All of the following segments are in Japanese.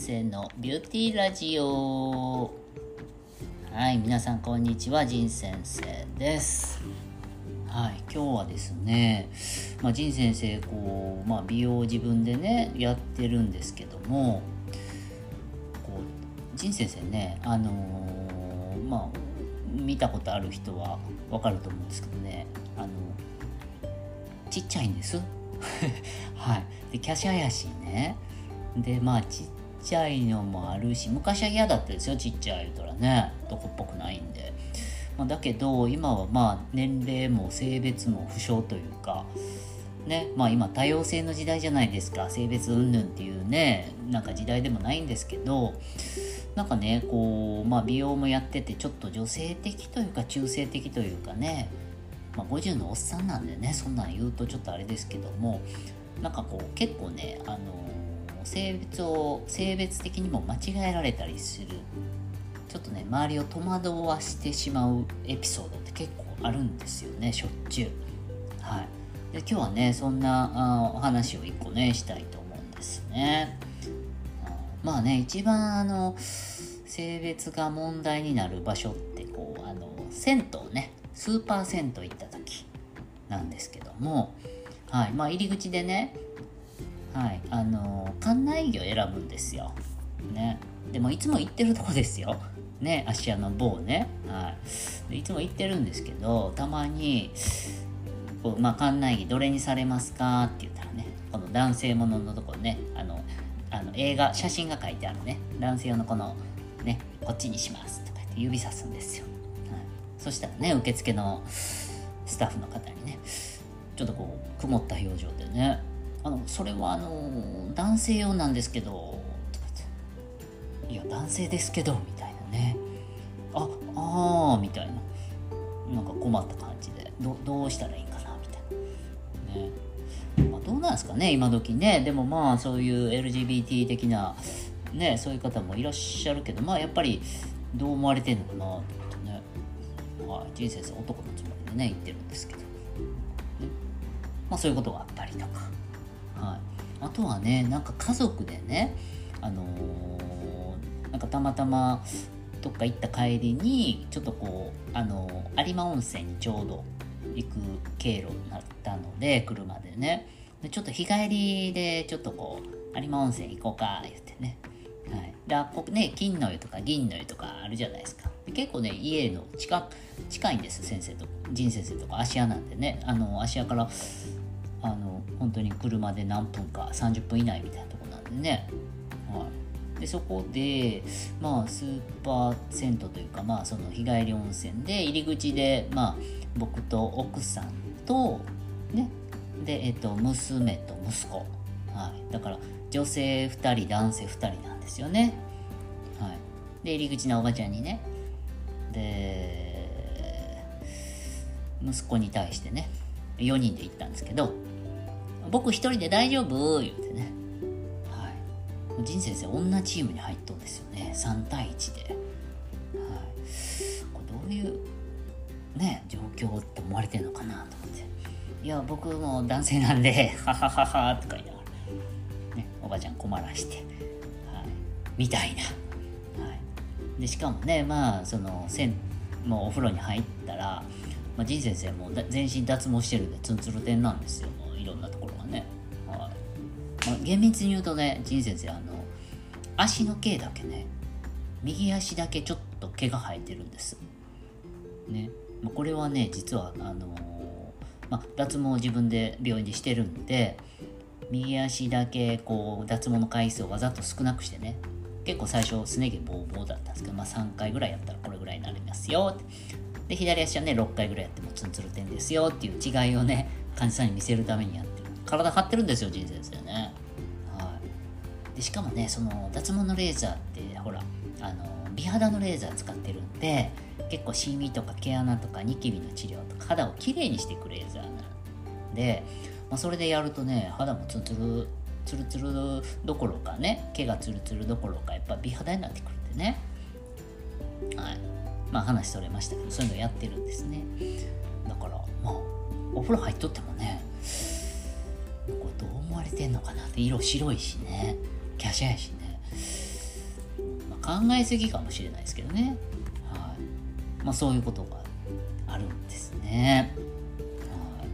生のビューティーラジオ。はい皆さんこんにちは仁先生です。はい今日はですね、まあ、仁先生こう、まあ、美容を自分でねやってるんですけどもこう仁先生ねあのー、まあ見たことある人はわかると思うんですけどねあのちっちゃいんです。はいで華奢やしね。でまあちっちゃいのもあるし昔は嫌だったですよちっちゃい言うたらね。男っぽくないんで、まあ、だけど今はまあ年齢も性別も不詳というかね。まあ今多様性の時代じゃないですか。性別云々っていうねなんか時代でもないんですけどなんかねこう、まあ、美容もやっててちょっと女性的というか中性的というかね、まあ、50のおっさんなんでねそんなん言うとちょっとあれですけどもなんかこう結構ねあの性別を性別的にも間違えられたりするちょっとね周りを戸惑わしてしまうエピソードって結構あるんですよねしょっちゅう。はい。で今日はねそんなあお話を一個ねしたいと思うんですね。まあね一番あの性別が問題になる場所ってこうあの銭湯ね。スーパー銭湯行った時なんですけども。はい。まあ入り口でねはいあの館内着を選ぶんですよ。ね。でもいつも行ってるとこですよ。ね芦屋の某ね、はい、でいつも行ってるんですけどたまにこう、まあ、館内着どれにされますか？って言ったらねこの男性もののとこねあのあの映画写真が書いてあるね。男性用のこのねこっちにします。とか言って指さすんですよ、はい、そしたらね受付のスタッフの方にねちょっとこう曇った表情でねあのそれはあの男性用なんですけどいや男性ですけどみたいなね。ああーみたいな。なんか困った感じで。どどうしたらいいかなみたいな。ね。まあ、どうなんですかね今時ね。でもまあそういう LGBT 的なねそういう方もいらっしゃるけどまあやっぱりどう思われてんのかなと思ってね、まあ、人生男のつもりでね言ってるんですけど、ね、まあそういうことがあったりとか、はい、あとはねなんか家族でねあのー、なんかたまたまどっか行った帰りにちょっとこうあのー、有馬温泉にちょうど行く経路になったので車でね。でちょっと日帰りでちょっとこう有馬温泉行こうか言ってね。はい、でこね金の湯とか銀の湯とかあるじゃないですか。結構ね家の近近いんです先生と仁先生とか芦屋なんでね。あの芦屋からあの本当に車で何分か30分以内みたいなとこなんでね、はい、でそこでまあスーパー銭湯というかまあその日帰り温泉で入り口でまあ僕と奥さんとね。でえっと娘と息子。はい。だから女性2人男性2人なんですよね。はい。で入り口のおばちゃんにね。で息子に対してね。4人で行ったんですけど。僕1人で大丈夫？言うてね。はい。仁先生女チームに入っとんですよね。3対1で。はい。これどういうね状況って思われてんのかなと思って。いや僕も男性なんでははははとか言いながら、ね、おばちゃん困らして、はい、みたいな、はい、でしかもねまあそのせんもうお風呂に入ったら、まあ、仁先生も全身脱毛してるんでツンツル点なんですよ。いろんなところがね、はい。まあ、厳密に言うとね仁先生あの足の毛だけね右足だけちょっと毛が生えてるんです。ね。まこれはね実はあのまあ、脱毛を自分で病院でしてるんで右足だけこう脱毛の回数をわざと少なくしてね結構最初すね毛ボーボーだったんですけど、まあ、3回ぐらいやったらこれぐらいになりますよで左足はね6回ぐらいやってもツンツル点ですよっていう違いをね患者さんに見せるためにやってる体張ってるんですよ人生ですよねはいでしかもねその脱毛のレーザーってほらあの美肌のレーザー使ってるんで結構シミとか毛穴とかニキビの治療とか肌をきれいにしてくレーザーなんで、まあ、それでやるとね肌もツルツルツルツルどころかね毛がツルツルどころかやっぱ美肌になってくるんでねはいまあ話それましたけどそういうのやってるんですねお風呂入っとってもねこれどう思われてんのかなって色白いしね華奢やしね。あ、考えすぎかもしれないですけどね、はい。まあ、そういうことがあるんですね。はい。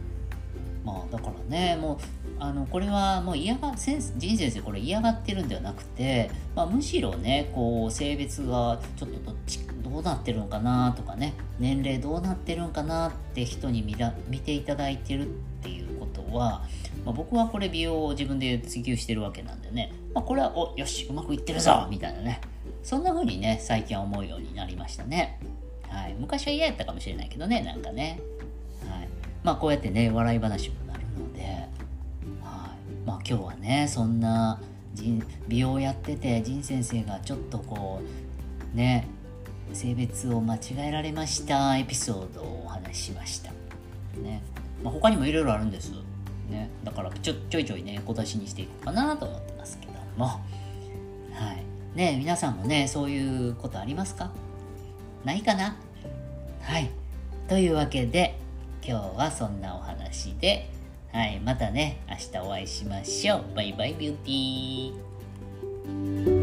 まあ、だからねもうあのこれはもう嫌が人先生これ嫌がってるんではなくて、まあ、むしろねこう性別がちょっとどっちかどうなってるのかなとかね年齢どうなってるんかなって人に見ら見ていただいてるっていうことは、まあ、僕はこれ美容を自分で追求してるわけなんでね、まあ、これはおよしうまくいってるぞみたいなね。そんな風にね最近は思うようになりましたね。はい、昔は嫌やったかもしれないけどねなんかね、はい、まあこうやってね笑い話もなるので、はい。まあ、今日はねそんな美容やってて仁先生がちょっとこうね性別を間違えられましたエピソードをお話ししました。ねまあ、他にもいろいろあるんです。ね、だからちょちょいちょいね小出しにしていこうかなと思ってますけども。はい。ね皆さんもねそういうことありますか？ないかな？はい。というわけで今日はそんなお話で、はい、またね明日お会いしましょう。バイバイビューティー。